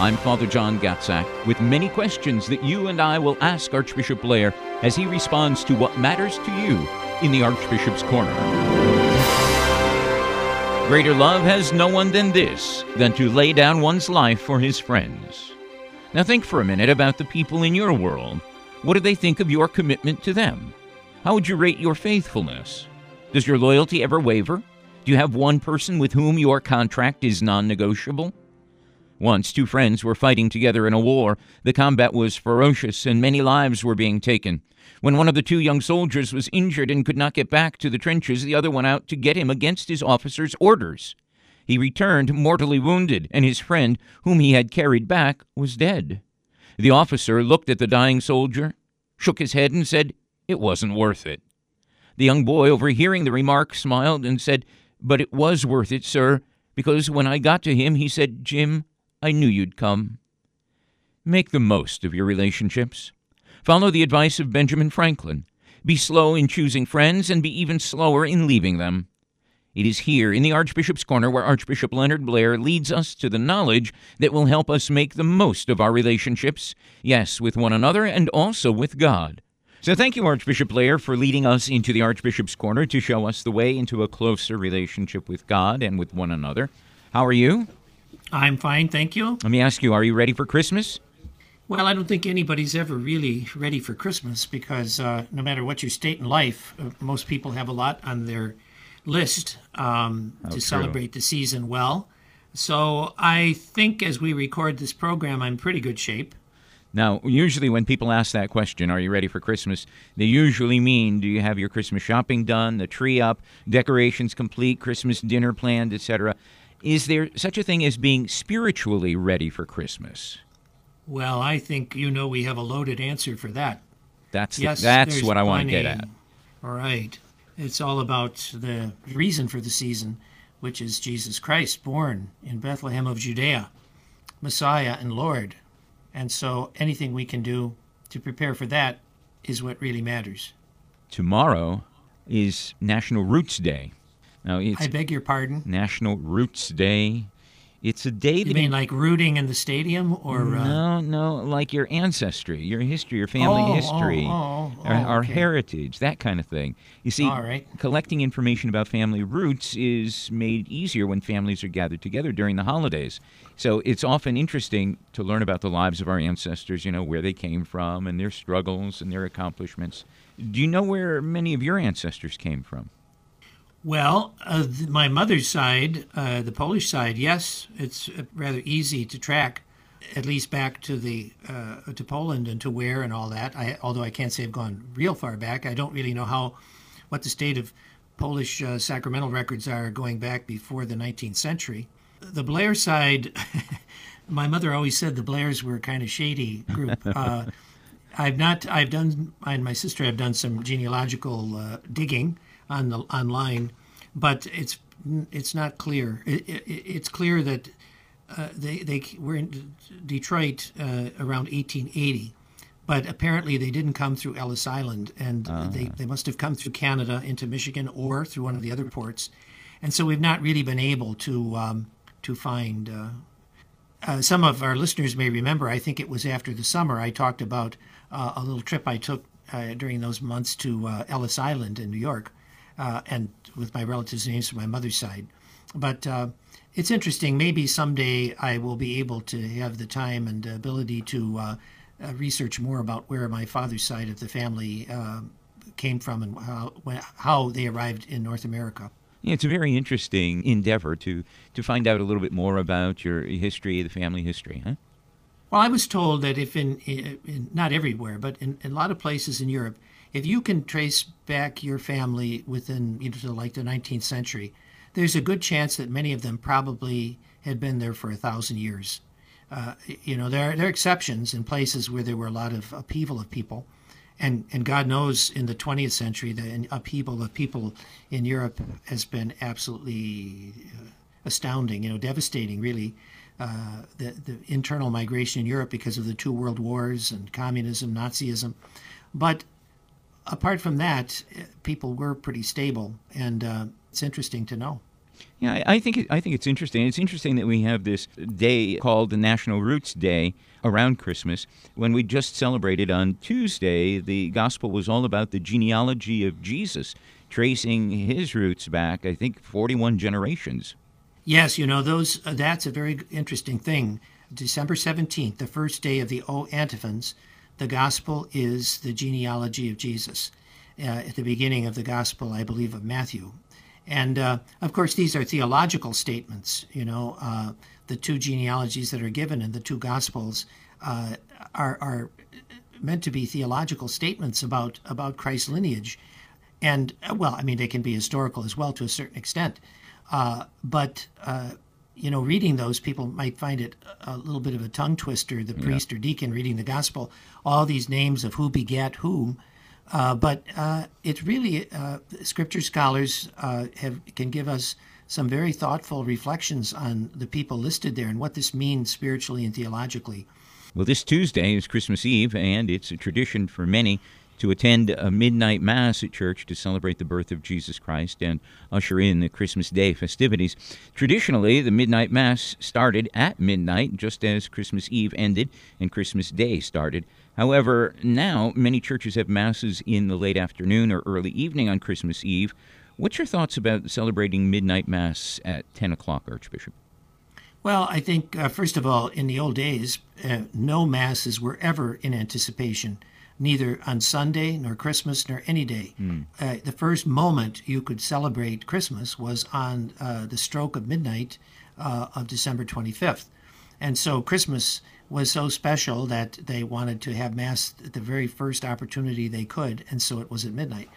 I'm Father John Gatzak with many questions that you and I will ask Archbishop Blair as he responds to what matters to you in the Archbishop's Corner. Greater love has no one than this, than to lay down one's life for his friends. Now think for a minute about the people in your world. What do they think of your commitment to them? How would you rate your faithfulness? Does your loyalty ever waver? Do you have one person with whom your contract is non negotiable? Once two friends were fighting together in a war. The combat was ferocious and many lives were being taken. When one of the two young soldiers was injured and could not get back to the trenches, the other went out to get him against his officer's orders. He returned mortally wounded, and his friend, whom he had carried back, was dead. The officer looked at the dying soldier, shook his head, and said, It wasn't worth it. The young boy, overhearing the remark, smiled and said, But it was worth it, sir, because when I got to him, he said, Jim, I knew you'd come. Make the most of your relationships. Follow the advice of Benjamin Franklin. Be slow in choosing friends and be even slower in leaving them. It is here in the Archbishop's Corner where Archbishop Leonard Blair leads us to the knowledge that will help us make the most of our relationships, yes, with one another and also with God. So thank you, Archbishop Blair, for leading us into the Archbishop's Corner to show us the way into a closer relationship with God and with one another. How are you? I'm fine, thank you. Let me ask you, are you ready for Christmas? Well, I don't think anybody's ever really ready for Christmas because uh, no matter what your state in life, uh, most people have a lot on their list um, to true. celebrate the season well. So I think as we record this program, I'm in pretty good shape. Now, usually when people ask that question, are you ready for Christmas? They usually mean, do you have your Christmas shopping done, the tree up, decorations complete, Christmas dinner planned, etc.? Is there such a thing as being spiritually ready for Christmas? Well, I think you know we have a loaded answer for that. That's the, Yes, that's what I want to get at. All right. It's all about the reason for the season, which is Jesus Christ born in Bethlehem of Judea, Messiah and Lord. And so anything we can do to prepare for that is what really matters. Tomorrow is National Roots Day. Now, it's I beg your pardon. National Roots Day. It's a day that You mean like rooting in the stadium or uh, No, no, like your ancestry, your history, your family Oh, oh, history, oh, oh, our, our okay. heritage, that kind of thing. You see, right. collecting information about family roots is made easier when families are gathered together during the holidays. So it's often interesting to learn about the lives of our ancestors, you know, where they came from and their struggles and their accomplishments. Do you know where many of your ancestors came from? Well, uh, th- my mother's side, uh, the Polish side, yes, it's uh, rather easy to track, at least back to the uh, to Poland and to where and all that. I, although I can't say I've gone real far back, I don't really know how, what the state of Polish uh, sacramental records are going back before the 19th century. The Blair side, my mother always said the Blairs were a kind of shady group. Uh, I've not. I've done. I and my sister have done some genealogical uh, digging on the online, but it's it's not clear. It, it, it's clear that uh, they they were in Detroit uh, around 1880, but apparently they didn't come through Ellis Island, and they they must have come through Canada into Michigan or through one of the other ports, and so we've not really been able to um, to find. Uh, uh, some of our listeners may remember, I think it was after the summer, I talked about uh, a little trip I took uh, during those months to uh, Ellis Island in New York, uh, and with my relatives' names from my mother's side. But uh, it's interesting. Maybe someday I will be able to have the time and ability to uh, uh, research more about where my father's side of the family uh, came from and how, how they arrived in North America. Yeah, it's a very interesting endeavor to to find out a little bit more about your history, the family history, huh? Well, I was told that if in, in, in not everywhere, but in, in a lot of places in Europe, if you can trace back your family within you know like the 19th century, there's a good chance that many of them probably had been there for a thousand years. Uh, you know, there are, there are exceptions in places where there were a lot of upheaval of people, and and God knows in the 20th century the upheaval of people in Europe has been absolutely uh, astounding, you know, devastating, really. Uh, the, the internal migration in Europe because of the two world wars and communism, Nazism. But apart from that, people were pretty stable, and uh, it's interesting to know. Yeah, I think it, I think it's interesting. It's interesting that we have this day called the National Roots Day around Christmas when we just celebrated on Tuesday. The gospel was all about the genealogy of Jesus, tracing his roots back, I think, 41 generations. Yes, you know those. Uh, that's a very interesting thing. December seventeenth, the first day of the O antiphons, the gospel is the genealogy of Jesus. Uh, at the beginning of the gospel, I believe, of Matthew, and uh, of course these are theological statements. You know, uh, the two genealogies that are given in the two gospels uh, are are meant to be theological statements about about Christ's lineage, and uh, well, I mean they can be historical as well to a certain extent. Uh, but you know, reading those, people might find it a little bit of a tongue twister. The priest yeah. or deacon reading the gospel, all these names of who begat whom. Uh, but uh, it's really uh, scripture scholars uh, have can give us some very thoughtful reflections on the people listed there and what this means spiritually and theologically. Well, this Tuesday is Christmas Eve, and it's a tradition for many to attend a midnight mass at church to celebrate the birth of Jesus Christ and usher in the Christmas Day festivities. Traditionally, the midnight mass started at midnight, just as Christmas Eve ended and Christmas Day started. However, now many churches have masses in the late afternoon or early evening on Christmas Eve. What's your thoughts about celebrating midnight mass at 10 o'clock, Archbishop? Well, I think, uh, first of all, in the old days, uh, no masses were ever in anticipation neither on Sunday nor Christmas nor any day. Mm. Uh, the first moment you could celebrate Christmas was on uh, the stroke of midnight uh, of December 25th. And so Christmas was so special that they wanted to have Mass at the very first opportunity they could, and so it was at midnight.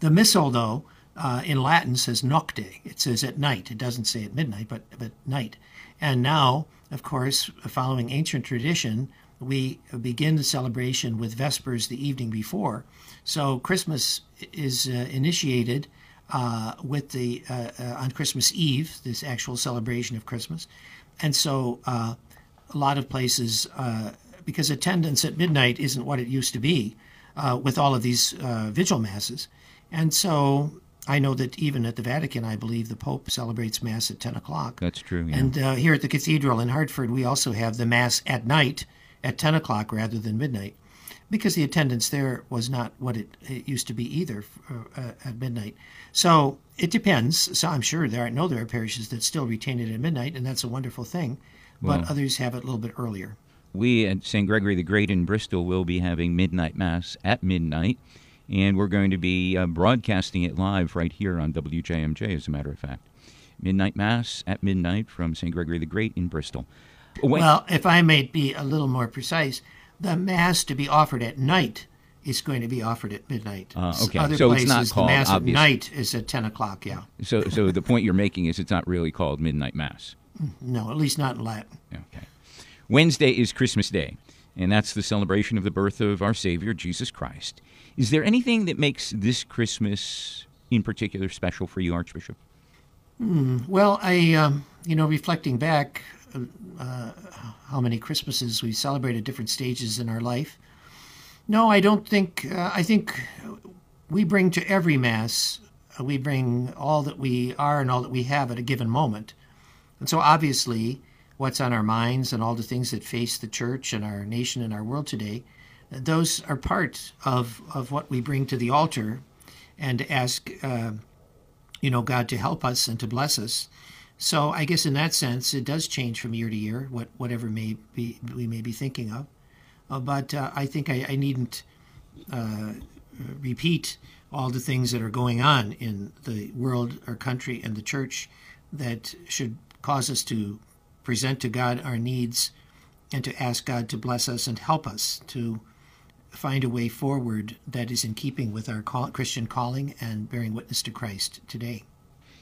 The Missal, though, uh, in Latin says nocte. It says at night. It doesn't say at midnight, but, but night. And now, of course, following ancient tradition, we begin the celebration with Vespers the evening before. So Christmas is uh, initiated uh, with the uh, uh on Christmas Eve, this actual celebration of Christmas, and so uh, a lot of places uh, because attendance at midnight isn't what it used to be with all of these vigil masses, and so I know that even at the Vatican, I believe the Pope celebrates Mass at 10 o'clock. That's true. Yeah. And here at the Cathedral in Hartford, we also have the Mass at night at 10 o'clock rather than midnight because the attendance there was not what it, it used to be either uh, at midnight. So it depends. So I'm sure there are no there are parishes that still retain it at midnight, and that's a wonderful thing. But well, others have it a little bit earlier. We at St. Gregory the Great in Bristol will be having midnight mass at midnight, and we're going to be uh, broadcasting it live right here on WJMJ. As a matter of fact, midnight mass at midnight from St. Gregory the Great in Bristol. When, well, if I may be a little more precise, the mass to be offered at night is going to be offered at midnight. Uh, okay, Other so places, it's not called the mass obvious. at night is at ten o'clock. Yeah. So, so the point you're making is it's not really called midnight mass. No, at least not in Latin. Okay. Wednesday is Christmas Day, and that's the celebration of the birth of our Savior Jesus Christ. Is there anything that makes this Christmas in particular special for you, Archbishop? Mm, well, I, um, you know, reflecting back, uh, how many Christmases we celebrate at different stages in our life. No, I don't think. Uh, I think we bring to every Mass, uh, we bring all that we are and all that we have at a given moment. And so, obviously, what's on our minds and all the things that face the church and our nation and our world today, those are part of, of what we bring to the altar and ask, uh, you know, God to help us and to bless us. So I guess in that sense, it does change from year to year, what whatever may be we may be thinking of. Uh, but uh, I think I, I needn't uh, repeat all the things that are going on in the world, our country, and the church that should cause us to present to God our needs and to ask God to bless us and help us to find a way forward that is in keeping with our call, Christian calling and bearing witness to Christ today.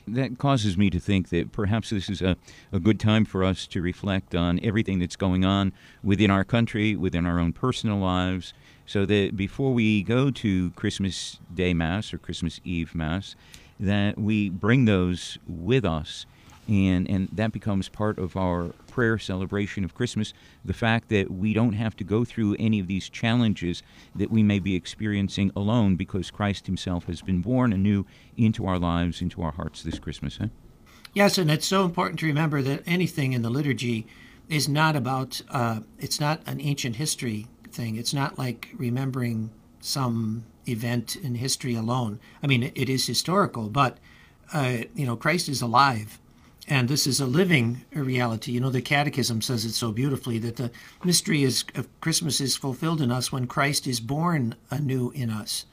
That causes me to think that perhaps this is a, a good time for us to reflect on everything that's going on within our country, within our own personal lives, so that before we go to Christmas Day Mass or Christmas Eve Mass, that we bring those with us and and that becomes part of our prayer celebration of Christmas. The fact that we don't have to go through any of these challenges that we may be experiencing alone because Christ himself has been born anew into our lives into our hearts this Christmas yes and it's so important to remember that anything in the liturgy is not about uh, it's not an ancient history thing. It's not like remembering some event in history alone. I mean it is historical but uh, you know christ is alive and this is a living reality. You know, the Catechism says it so beautifully that the mystery is, of Christmas is fulfilled in us when Christ is born anew in us.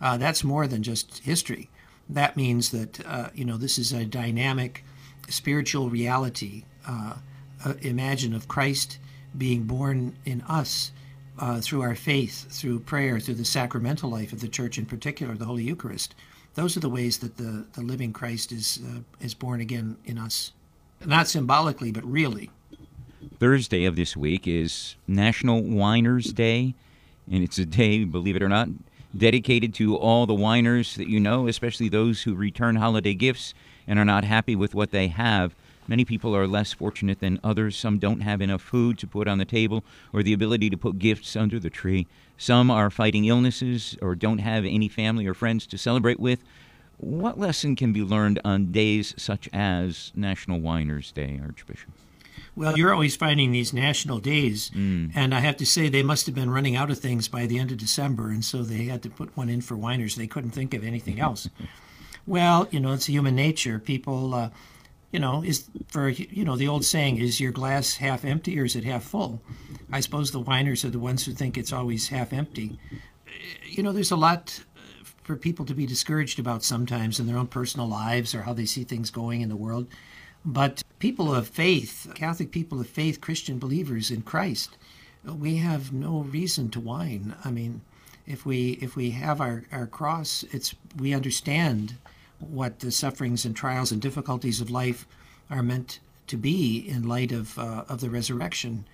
Uh, that's more than just history. That means that uh, you know this is a dynamic spiritual reality. Uh, uh imagine of Christ being born in us uh, through our faith, through prayer, through the sacramental life of the Church, in particular, the Holy Eucharist those are the ways that the, the living Christ is uh, is born again in us, not symbolically but really. Thursday of this week is National Whiners Day, and it's a day, believe it or not, dedicated to all the whiners that you know, especially those who return holiday gifts and are not happy with what they have. Many people are less fortunate than others. Some don't have enough food to put on the table or the ability to put gifts under the tree. Some are fighting illnesses or don't have any family or friends to celebrate with. What lesson can be learned on days such as National Whiners Day, Archbishop? Well, you're always finding these national days, mm. and I have to say they must have been running out of things by the end of December, and so they had to put one in for whiners. They couldn't think of anything else. well, you know, it's human nature. People, uh, you know, is for you know the old saying is your glass half empty or is it half full? I suppose the whiners are the ones who think it's always half empty. You know, there's a lot uh, for people to be discouraged about sometimes in their own personal lives or how they see things going in the world. But people of faith, Catholic people of faith, Christian believers in Christ, we have no reason to whine. I mean, if we if we have our, our cross, it's we understand what the sufferings and trials and difficulties of life are meant to be in light of uh, of the resurrection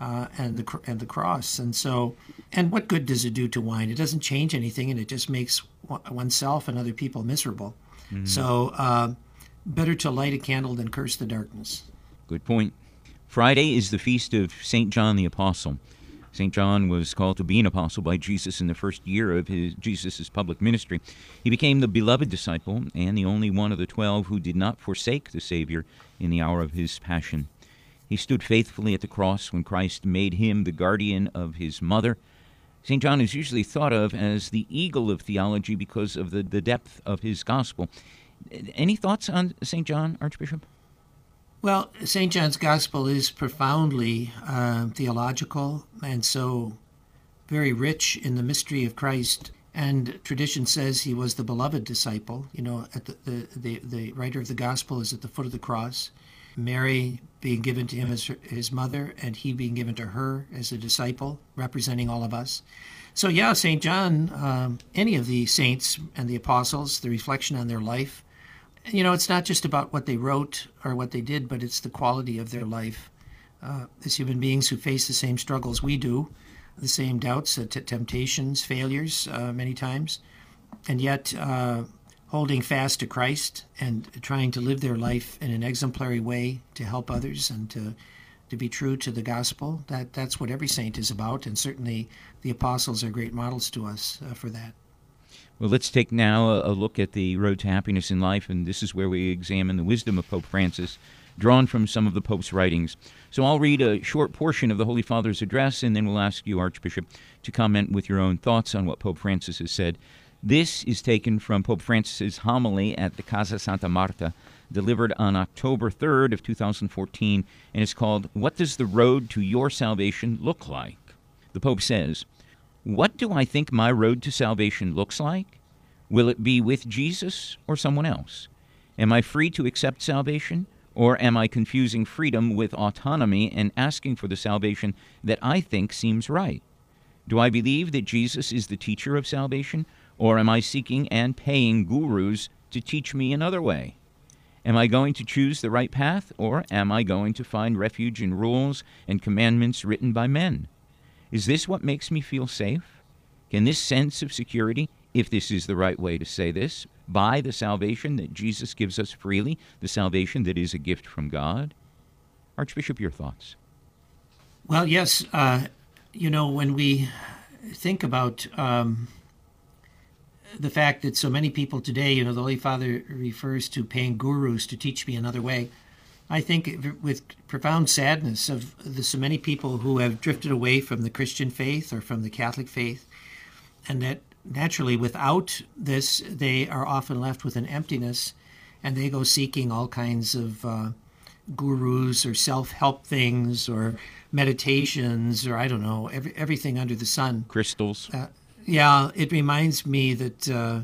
uh, and the and the cross. And so, and what good does it do to whine? It doesn't change anything, and it just makes oneself and other people miserable. Mm-hmm. So, uh, better to light a candle than curse the darkness. Good point. Friday is the feast of Saint John the Apostle. St. John was called to be an apostle by Jesus in the first year of his Jesus' public ministry. He became the beloved disciple and the only one of the twelve who did not forsake the Savior in the hour of his passion. He stood faithfully at the cross when Christ made him the guardian of his mother. St. John is usually thought of as the eagle of theology because of the, the depth of his gospel. Any thoughts on St. John, Archbishop? Well, St. John's Gospel is profoundly uh, theological and so very rich in the mystery of Christ. And tradition says he was the beloved disciple. You know, at the, the, the, the writer of the Gospel is at the foot of the cross. Mary being given to him as her, his mother, and he being given to her as a disciple, representing all of us. So, yeah, St. John, um, any of the saints and the apostles, the reflection on their life, you know, it's not just about what they wrote or what they did, but it's the quality of their life. Uh, as human beings who face the same struggles we do, the same doubts, uh, t- temptations, failures, uh, many times, and yet uh, holding fast to Christ and trying to live their life in an exemplary way to help others and to to be true to the gospel. That that's what every saint is about, and certainly the apostles are great models to us uh, for that. Well, let's take now a, look at the road to happiness in life, and this is where we examine the wisdom of Pope Francis, drawn from some of the Pope's writings. So I'll read a short portion of the Holy Father's address, and then we'll ask you, Archbishop, to comment with your own thoughts on what Pope Francis has said. This is taken from Pope Francis's homily at the Casa Santa Marta, delivered on October 3rd of 2014, and it's called "What Does the Road to Your Salvation Look Like?" The Pope says, "What do I think my road to salvation looks like? Will it be with Jesus or someone else? Am I free to accept salvation?" Or am I confusing freedom with autonomy and asking for the salvation that I think seems right? Do I believe that Jesus is the teacher of salvation, or am I seeking and paying gurus to teach me another way? Am I going to choose the right path, or am I going to find refuge in rules and commandments written by men? Is this what makes me feel safe? Can this sense of security, if this is the right way to say this, buy the salvation that Jesus gives us freely, the salvation that is a gift from God? Archbishop, your thoughts? Well, yes. Uh, you know, when we think about um, the fact that so many people today, you know, the Holy Father refers to paying gurus to teach me another way. I think with profound sadness of the so many people who have drifted away from the Christian faith or from the Catholic faith, and that naturally without this they are often left with an emptiness, and they go seeking all kinds of uh, gurus or self-help things or meditations or I don't know every, everything under the sun. Crystals. Uh, yeah, it reminds me that uh,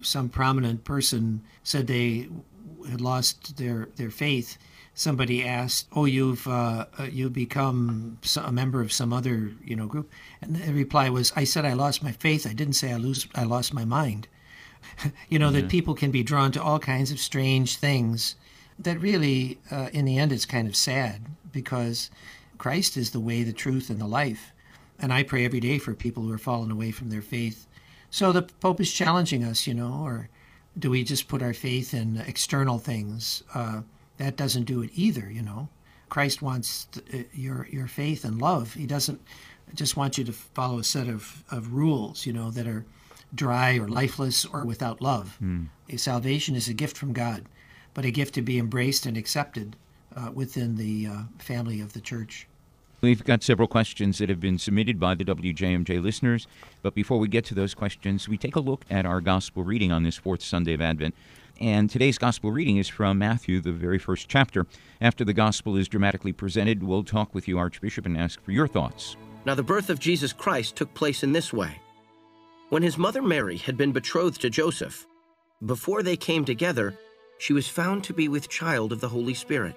some prominent person said they had lost their, their faith. Somebody asked, "Oh, you've uh, uh you become a member of some other you know group," and the reply was, "I said I lost my faith. I didn't say I lose I lost my mind." you know that people can be drawn to all kinds of strange things. That really, uh, in the end, it's kind of sad because Christ is the way, the truth, and the life and I pray every day for people who are fallen away from their faith. So the Pope is challenging us, you know, or do we just put our faith in external things? Uh, that doesn't do it either, you know. Christ wants uh, your your faith and love. He doesn't just want you to follow a set of, of rules, you know, that are dry or lifeless or without love. Mm. Salvation is a gift from God, but a gift to be embraced and accepted uh, within the uh, family of the Church. We've got several questions that have been submitted by the WJMJ listeners, but before we get to those questions, we take a look at our gospel reading on this fourth Sunday of Advent. And today's gospel reading is from Matthew, the very first chapter. After the gospel is dramatically presented, we'll talk with you, Archbishop, and ask for your thoughts. Now, the birth of Jesus Christ took place in this way. When his mother Mary had been betrothed to Joseph, before they came together, she was found to be with child of the Holy Spirit.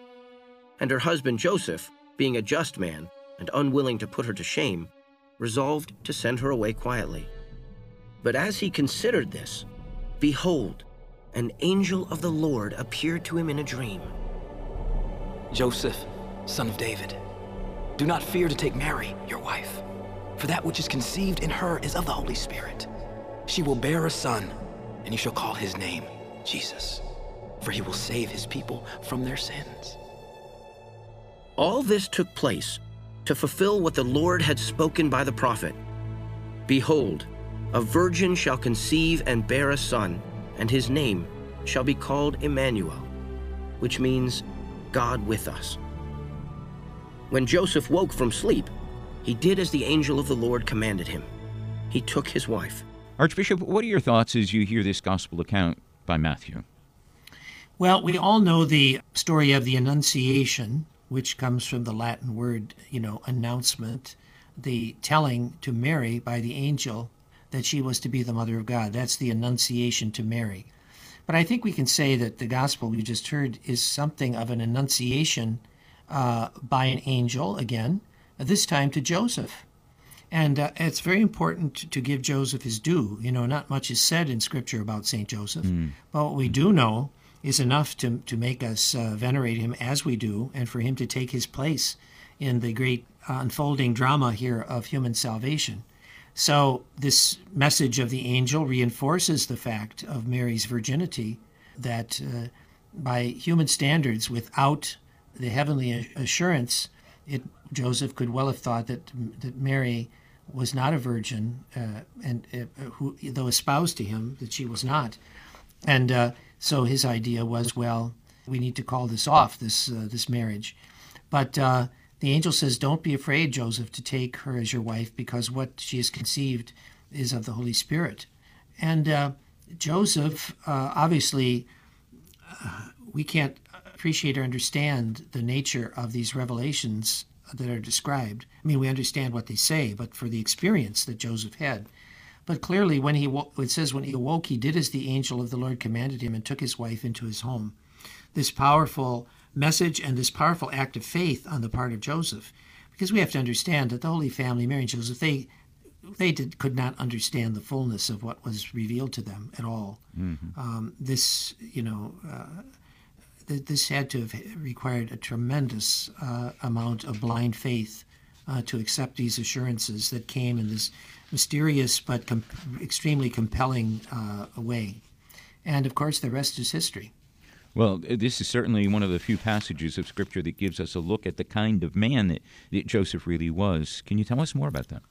And her husband Joseph, being a just man and unwilling to put her to shame, resolved to send her away quietly. But as he considered this, behold, an angel of the Lord appeared to him in a dream. Joseph, son of David, do not fear to take Mary, your wife, for that which is conceived in her is of the Holy Spirit. She will bear a son, and you shall call his name Jesus, for he will save his people from their sins. All this took place to fulfill what the Lord had spoken by the prophet Behold, a virgin shall conceive and bear a son, and his name shall be called Emmanuel, which means God with us. When Joseph woke from sleep, he did as the angel of the Lord commanded him. He took his wife. Archbishop, what are your thoughts as you hear this gospel account by Matthew? Well, we all know the story of the Annunciation, which comes from the Latin word, you know, announcement, the telling to Mary by the angel that she was to be the mother of God. That's the annunciation to Mary. But I think we can say that the gospel we just heard is something of an annunciation uh, by an angel, again, this time to Joseph. And uh, it's very important to give Joseph his due. You know, not much is said in Scripture about St. Joseph, mm. but what we do know is enough to, to make us uh, venerate him as we do, and for him to take his place in the great uh, unfolding drama here of human salvation. So, this message of the angel reinforces the fact of Mary's virginity that uh, by human standards, without the heavenly assurance, it, Joseph could well have thought that, that Mary was not a virgin, uh, and uh, who, though espoused to him, that she was not. And uh, so his idea was, well, we need to call this off, this uh, this marriage. But uh, the angel says, don't be afraid, Joseph, to take her as your wife, because what she has conceived is of the Holy Spirit. And uh, Joseph, uh, obviously, uh, we can't appreciate or understand the nature of these revelations that are described. I mean, we understand what they say, but for the experience that Joseph had, but clearly, when he it says when he awoke, he did as the angel of the Lord commanded him and took his wife into his home. This powerful message and this powerful act of faith on the part of Joseph, because we have to understand that the Holy Family, Mary and Joseph, they they did, could not understand the fullness of what was revealed to them at all. Mm-hmm. Um, this, you know, uh, th- this had to have required a tremendous uh, amount of blind faith uh, to accept these assurances that came in this mysterious but com- extremely compelling uh, way. And of course, the rest is history. Well, this is certainly one of the few passages of Scripture that gives us a look at the kind of man that, that Joseph really was. Can you tell us more about that?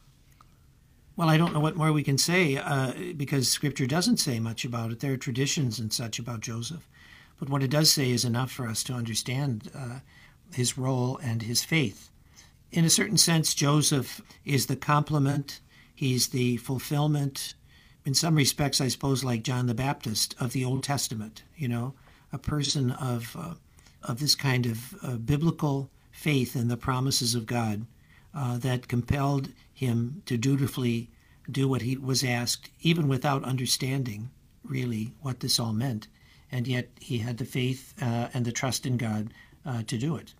Well, I don't know what more we can say uh, because Scripture doesn't say much about it. There are traditions and such about Joseph. But what it does say is enough for us to understand uh, his role and his faith. In a certain sense, Joseph is the complement, he's the fulfillment, in some respects, I suppose, like John the Baptist of the Old Testament, you know, a person of, uh, of this kind of uh, biblical faith in the promises of God uh, that compelled him to dutifully do what he was asked, even without understanding really what this all meant. And yet he had the faith uh, and the trust in God uh, to do it.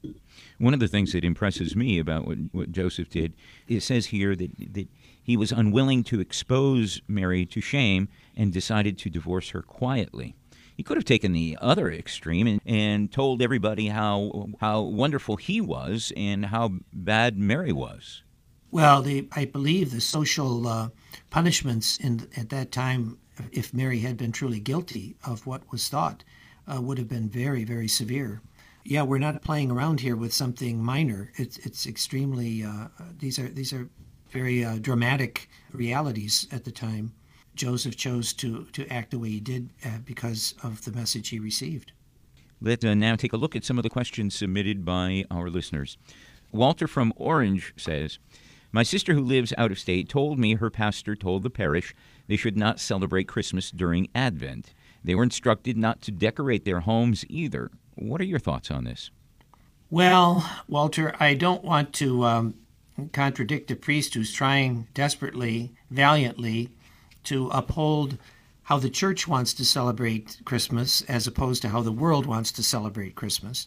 One of the things that impresses me about what, what Joseph did, it says here that, that he was unwilling to expose Mary to shame and decided to divorce her quietly. He could have taken the other extreme and, and told everybody how how wonderful he was and how bad Mary was. Well, the, I believe the social uh, punishments in, at that time, if Mary had been truly guilty of what was thought, uh, would have been very, very severe. Yeah, we're not playing around here with something minor. It's it's extremely uh, these are these are very uh, dramatic realities at the time. Joseph chose to to act the way he did uh, because of the message he received. Let's uh, now take a look at some of the questions submitted by our listeners. Walter from Orange says, "My sister who lives out of state told me her pastor told the parish they should not celebrate Christmas during Advent. They were instructed not to decorate their homes either. What are your thoughts on this? Well, Walter, I don't want to um, contradict a priest who's trying desperately, valiantly, to uphold how the church wants to celebrate Christmas as opposed to how the world wants to celebrate Christmas.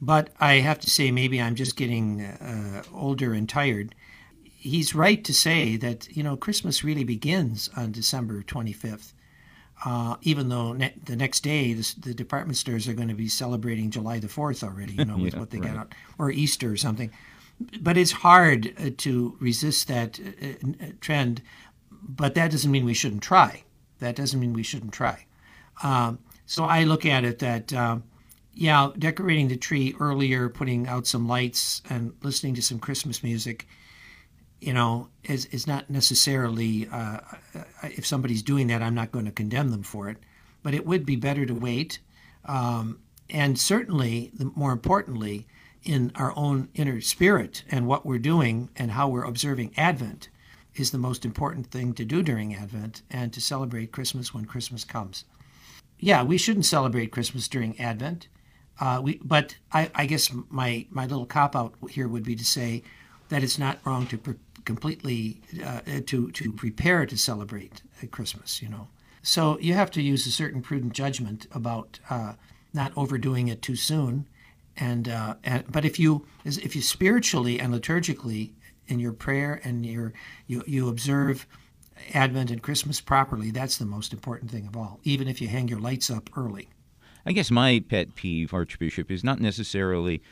But I have to say, maybe I'm just getting uh, older and tired. He's right to say that, you know, Christmas really begins on December 25th uh, even though ne- the next day the, the, department stores are going to be celebrating July the 4th already, you know, with yeah, what they right. got out, or Easter or something. But it's hard uh, to resist that uh, uh, trend, but that doesn't mean we shouldn't try. That doesn't mean we shouldn't try. Um, so I look at it that, um, yeah, decorating the tree earlier, putting out some lights, and listening to some Christmas music you know, is, is not necessarily, uh, if somebody's doing that, I'm not going to condemn them for it. But it would be better to wait. Um, and certainly, more importantly, in our own inner spirit and what we're doing and how we're observing Advent is the most important thing to do during Advent and to celebrate Christmas when Christmas comes. Yeah, we shouldn't celebrate Christmas during Advent. Uh, we, but I, I guess my, my little cop out here would be to say that it's not wrong to pre- completely uh, to to prepare to celebrate Christmas. You know, so you have to use a certain prudent judgment about uh, not overdoing it too soon. And, uh, and but if you if you spiritually and liturgically in your prayer and your you you observe Advent and Christmas properly, that's the most important thing of all. Even if you hang your lights up early. I guess my pet peeve, Archbishop, is not necessarily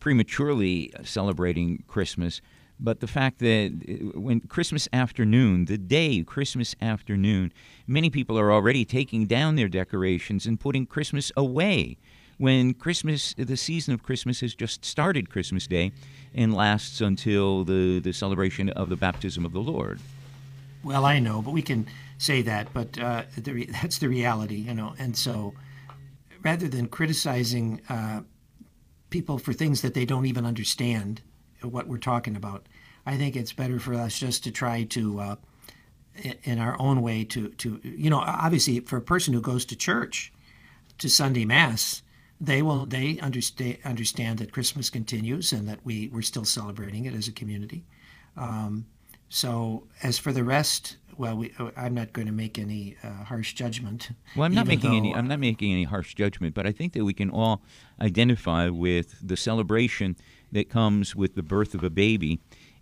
prematurely celebrating Christmas, but the fact that uh, when Christmas afternoon, the day Christmas afternoon, many people are already taking down their decorations and putting Christmas away. When Christmas, the season of Christmas has just started Christmas Day and lasts until the, the celebration of the baptism of the Lord. Well, I know, but we can say that, but uh, the, that's the reality, you know. And so rather than criticizing uh, people for things that they don't even understand, what we're talking about. I think it's better for us just to try to, uh, in our own way, to to you know, obviously, for a person who goes to church, to Sunday Mass, they will they understand understand that Christmas continues and that we we're still celebrating it as a community. Um, so as for the rest, well, we, I'm not going to make any uh, harsh judgment. Well, I'm not making though, any. I'm not making any harsh judgment, but I think that we can all identify with the celebration that comes with the birth of a baby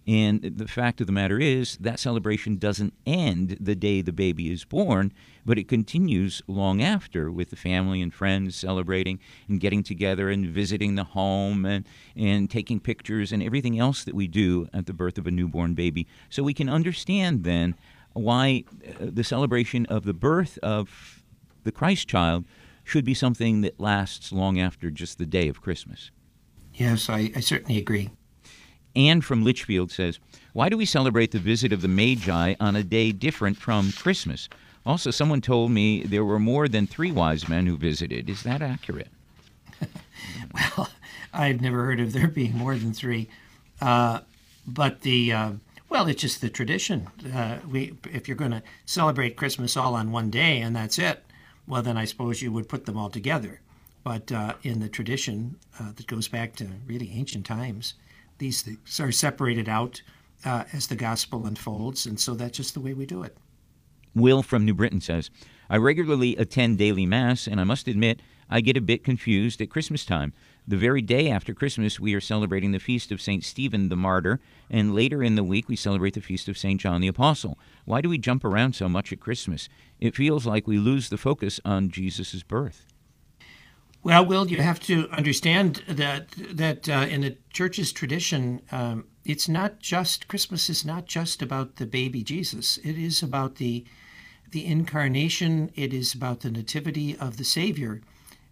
And the fact of the matter is, that celebration doesn't end the day the baby is born, but it continues long after with the family and friends celebrating and getting together and visiting the home and, and taking pictures and everything else that we do at the birth of a newborn baby. So we can understand then why uh, the celebration of the birth of the Christ child should be something that lasts long after just the day of Christmas. Yes, I, I certainly agree. Anne from Litchfield says, Why do we celebrate the visit of the Magi on a day different from Christmas? Also, someone told me there were more than three wise men who visited. Is that accurate? well, I've never heard of there being more than three. Uh, but the, uh, well, it's just the tradition. Uh, we, if you're going to celebrate Christmas all on one day and that's it, well, then I suppose you would put them all together. But uh, in the tradition uh, that goes back to really ancient times, these things are separated out uh, as the gospel unfolds, and so that's just the way we do it. Will from New Britain says, I regularly attend daily Mass, and I must admit I get a bit confused at Christmas time. The very day after Christmas, we are celebrating the feast of St. Stephen the Martyr, and later in the week, we celebrate the feast of St. John the Apostle. Why do we jump around so much at Christmas? It feels like we lose the focus on Jesus' birth. Well, Will, you have to understand that that uh, in the church's tradition, um, it's not just Christmas is not just about the baby Jesus. It is about the the incarnation. It is about the nativity of the Savior,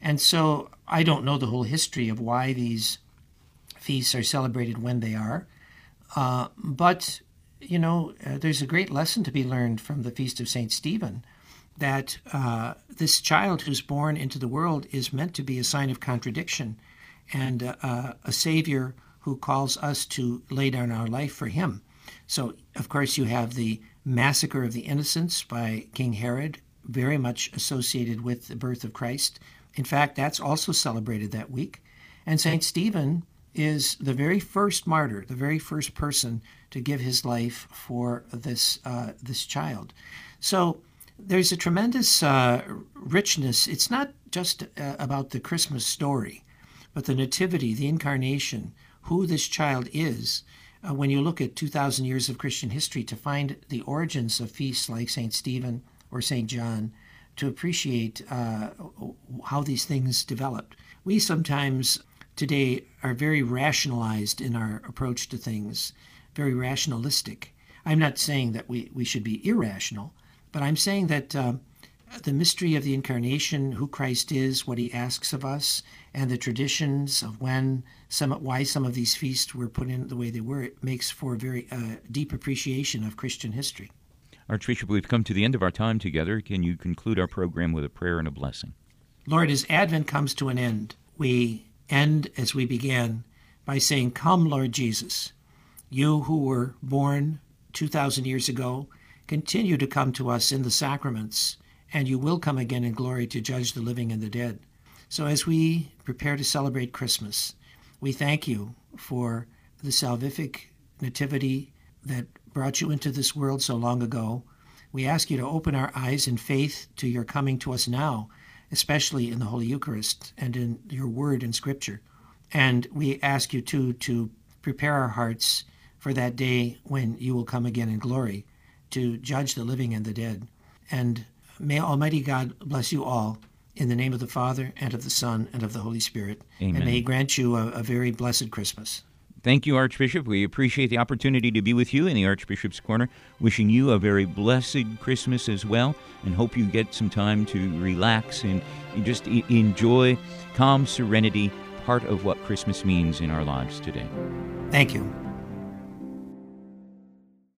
and so I don't know the whole history of why these feasts are celebrated when they are, uh, but you know, uh, there's a great lesson to be learned from the feast of Saint Stephen that uh, this child who's born into the world is meant to be a sign of contradiction and uh, a savior who calls us to lay down our life for him. So, of course, you have the massacre of the innocents by King Herod, very much associated with the birth of Christ. In fact, that's also celebrated that week. And St. Stephen is the very first martyr, the very first person to give his life for this, uh, this child. So, there's a tremendous uh, richness. It's not just uh, about the Christmas story, but the nativity, the incarnation, who this child is. Uh, when you look at 2,000 years of Christian history to find the origins of feasts like St. Stephen or St. John, to appreciate uh, how these things developed. We sometimes today are very rationalized in our approach to things, very rationalistic. I'm not saying that we, we should be irrational, but I'm saying that uh, the mystery of the incarnation, who Christ is, what he asks of us, and the traditions of when some why some of these feasts were put in the way they were, it makes for a very uh, deep appreciation of Christian history. Archbishop, we've come to the end of our time together. Can you conclude our program with a prayer and a blessing? Lord, as Advent comes to an end, we end as we began by saying, Come, Lord Jesus, you who were born 2,000 years ago Continue to come to us in the sacraments, and you will come again in glory to judge the living and the dead. So, as we prepare to celebrate Christmas, we thank you for the salvific nativity that brought you into this world so long ago. We ask you to open our eyes in faith to your coming to us now, especially in the Holy Eucharist and in your word and scripture. And we ask you too to prepare our hearts for that day when you will come again in glory to judge the living and the dead. And may Almighty God bless you all in the name of the Father, and of the Son, and of the Holy Spirit. Amen. And may He grant you a, a very blessed Christmas. Thank you, Archbishop. We appreciate the opportunity to be with you in the Archbishop's Corner. Wishing you a very blessed Christmas as well, and hope you get some time to relax and just enjoy calm serenity, part of what Christmas means in our lives today. Thank you.